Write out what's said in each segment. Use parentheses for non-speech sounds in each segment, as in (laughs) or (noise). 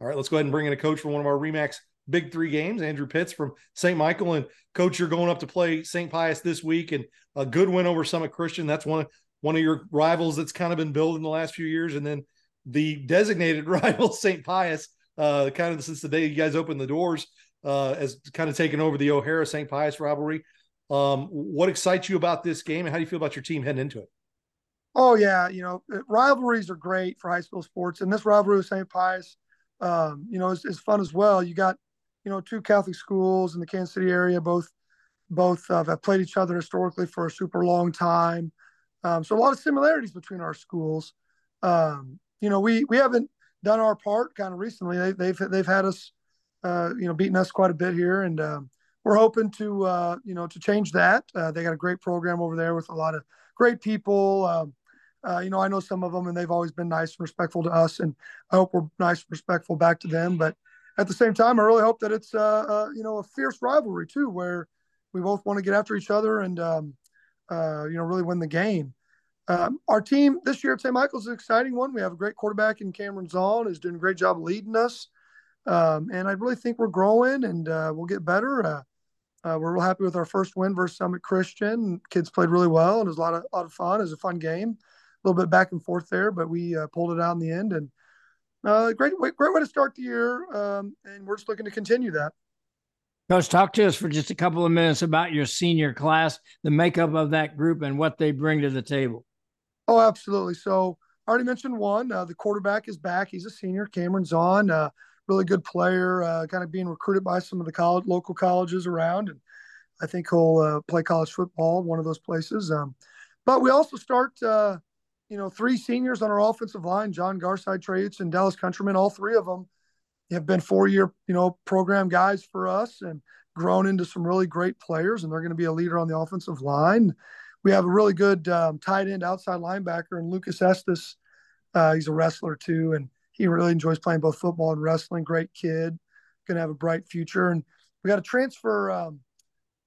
All right, let's go ahead and bring in a coach for one of our Remax Big Three games, Andrew Pitts from St. Michael. And coach, you're going up to play St. Pius this week, and a good win over Summit Christian. That's one of one of your rivals that's kind of been building the last few years, and then the designated (laughs) rival St. Pius, uh, kind of since the day you guys opened the doors, uh, has kind of taken over the O'Hara St. Pius rivalry. Um, what excites you about this game, and how do you feel about your team heading into it? Oh yeah, you know rivalries are great for high school sports, and this rivalry with St. Pius um, you know, it's, fun as well. You got, you know, two Catholic schools in the Kansas City area, both both uh, have played each other historically for a super long time. Um, so a lot of similarities between our schools. Um, you know, we we haven't done our part kind of recently. They, they've they've had us, uh, you know, beating us quite a bit here, and um, we're hoping to uh, you know to change that. Uh, they got a great program over there with a lot of great people. Um, uh, you know, I know some of them, and they've always been nice and respectful to us, and I hope we're nice and respectful back to them. But at the same time, I really hope that it's uh, uh, you know a fierce rivalry too, where we both want to get after each other and um, uh, you know really win the game. Um, our team this year at St. Michael's is an exciting one. We have a great quarterback in Cameron Zahn, who's doing a great job leading us, um, and I really think we're growing and uh, we'll get better. Uh, we're real happy with our first win versus Summit Christian. Kids played really well, and it was a lot of, lot of fun. It was a fun game a little bit back and forth there, but we uh, pulled it out in the end. And uh, great, great way to start the year. Um, and we're just looking to continue that. Coach, talk to us for just a couple of minutes about your senior class, the makeup of that group, and what they bring to the table. Oh, absolutely. So I already mentioned one. Uh, the quarterback is back. He's a senior. Cameron Zahn. uh, really good player, uh, kind of being recruited by some of the college, local colleges around, and I think he'll uh, play college football one of those places. Um, but we also start uh, you know, three seniors on our offensive line, John Garside Traits and Dallas Countryman, all three of them have been four-year, you know, program guys for us and grown into some really great players, and they're going to be a leader on the offensive line. We have a really good um, tight end outside linebacker, and Lucas Estes. Uh, he's a wrestler too, and he really enjoys playing both football and wrestling. Great kid, going to have a bright future. And we got a transfer um,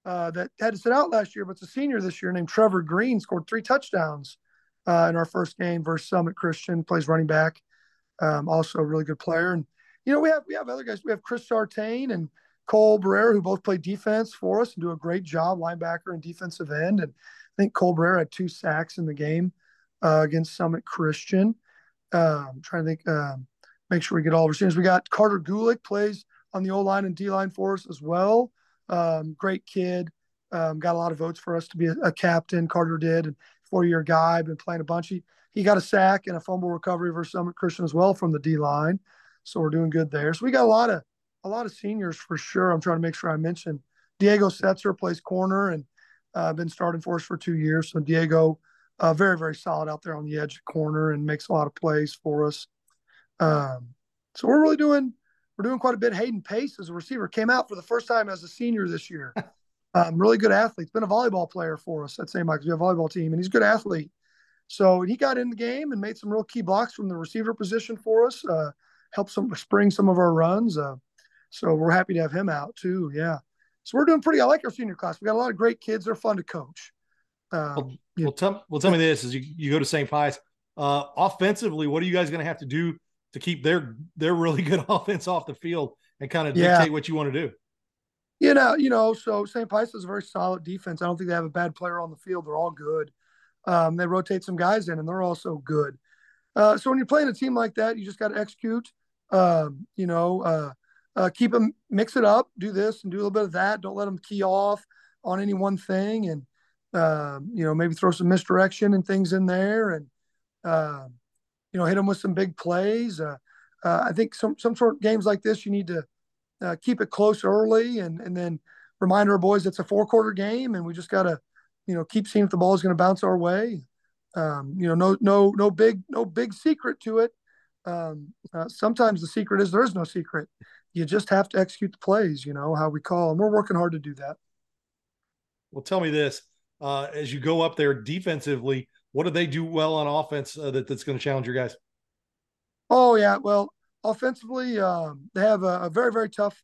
uh, that had to sit out last year, but it's a senior this year named Trevor Green. Scored three touchdowns uh, in our first game versus Summit Christian. Plays running back, um, also a really good player. And you know we have we have other guys. We have Chris Sartain and Cole Barrera who both play defense for us and do a great job, linebacker and defensive end. And I think Cole Barrera had two sacks in the game uh, against Summit Christian. Um, trying to think, um, make sure we get all of our seniors. We got Carter Gulick plays on the O line and D line for us as well. Um, great kid. Um, got a lot of votes for us to be a, a captain. Carter did, and four year guy, been playing a bunch. He, he got a sack and a fumble recovery versus Summit Christian as well from the D line. So we're doing good there. So we got a lot of a lot of seniors for sure. I'm trying to make sure I mention Diego Setzer plays corner and uh, been starting for us for two years. So Diego, uh, very very solid out there on the edge corner and makes a lot of plays for us. Um, so we're really doing we're doing quite a bit. Hayden Pace as a receiver came out for the first time as a senior this year. (laughs) Um, really good athlete. Been a volleyball player for us at St. Mike's. We have a volleyball team, and he's a good athlete. So he got in the game and made some real key blocks from the receiver position for us. Uh, helped some spring some of our runs. Uh, so we're happy to have him out too. Yeah. So we're doing pretty. I like our senior class. We got a lot of great kids. They're fun to coach. Um, well, well, tell, well, tell me this: as you, you go to St. Pius, uh, offensively, what are you guys going to have to do to keep their their really (laughs) good offense off the field and kind of dictate yeah. what you want to do? You know, you know, so St. Pius is a very solid defense. I don't think they have a bad player on the field. They're all good. Um, they rotate some guys in, and they're also good. Uh, so when you're playing a team like that, you just got to execute. Um, you know, uh, uh, keep them, mix it up, do this and do a little bit of that. Don't let them key off on any one thing, and um, you know, maybe throw some misdirection and things in there, and um, you know, hit them with some big plays. Uh, uh, I think some some sort of games like this, you need to uh, keep it close early and and then remind our boys it's a four quarter game and we just got to you know keep seeing if the ball is going to bounce our way um, you know no no no big no big secret to it um, uh, sometimes the secret is there is no secret. You just have to execute the plays, you know, how we call, and we're working hard to do that. Well, tell me this uh, as you go up there defensively, what do they do well on offense uh, that, that's going to challenge your guys? Oh, yeah. Well, offensively, um, they have a, a, very, very tough,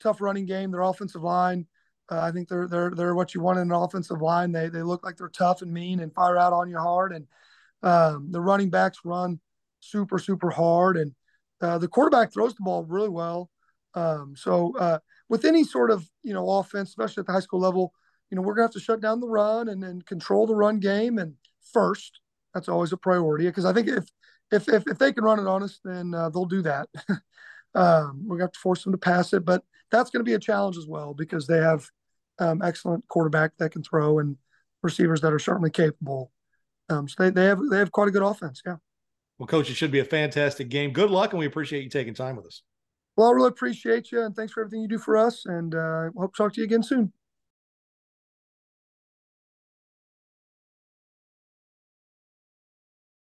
tough running game. Their offensive line, uh, I think they're they're they're what you want in an offensive line. They they look like they're tough and mean and fire out on you hard. And um, the running backs run super super hard, and uh, the quarterback throws the ball really well. Um, so uh, with any sort of you know offense, especially at the high school level, you know we're gonna have to shut down the run and then control the run game and first. That's always a priority because I think if if if, if they can run it on us, then uh, they'll do that. (laughs) um, we're gonna have to force them to pass it, but that's going to be a challenge as well because they have um, excellent quarterback that can throw and receivers that are certainly capable. Um, so they, they have they have quite a good offense. Yeah. Well, coach, it should be a fantastic game. Good luck, and we appreciate you taking time with us. Well, I really appreciate you, and thanks for everything you do for us. And uh, hope to talk to you again soon.